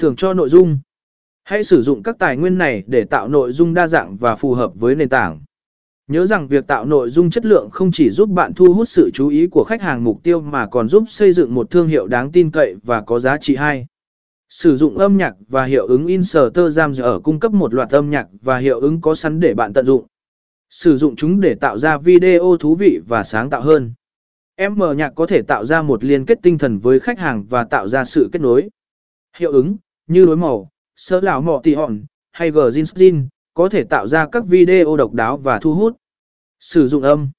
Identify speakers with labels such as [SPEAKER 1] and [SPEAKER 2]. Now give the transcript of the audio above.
[SPEAKER 1] Thưởng cho nội dung. Hãy sử dụng các tài nguyên này để tạo nội dung đa dạng và phù hợp với nền tảng. Nhớ rằng việc tạo nội dung chất lượng không chỉ giúp bạn thu hút sự chú ý của khách hàng mục tiêu mà còn giúp xây dựng một thương hiệu đáng tin cậy và có giá trị hay. Sử dụng âm nhạc và hiệu ứng Instagram ở cung cấp một loạt âm nhạc và hiệu ứng có sẵn để bạn tận dụng. Sử dụng chúng để tạo ra video thú vị và sáng tạo hơn. M nhạc có thể tạo ra một liên kết tinh thần với khách hàng và tạo ra sự kết nối. Hiệu ứng, như đối màu, sơ lão mọ tì hòn, hay gờ zin có thể tạo ra các video độc đáo và thu hút. Sử dụng âm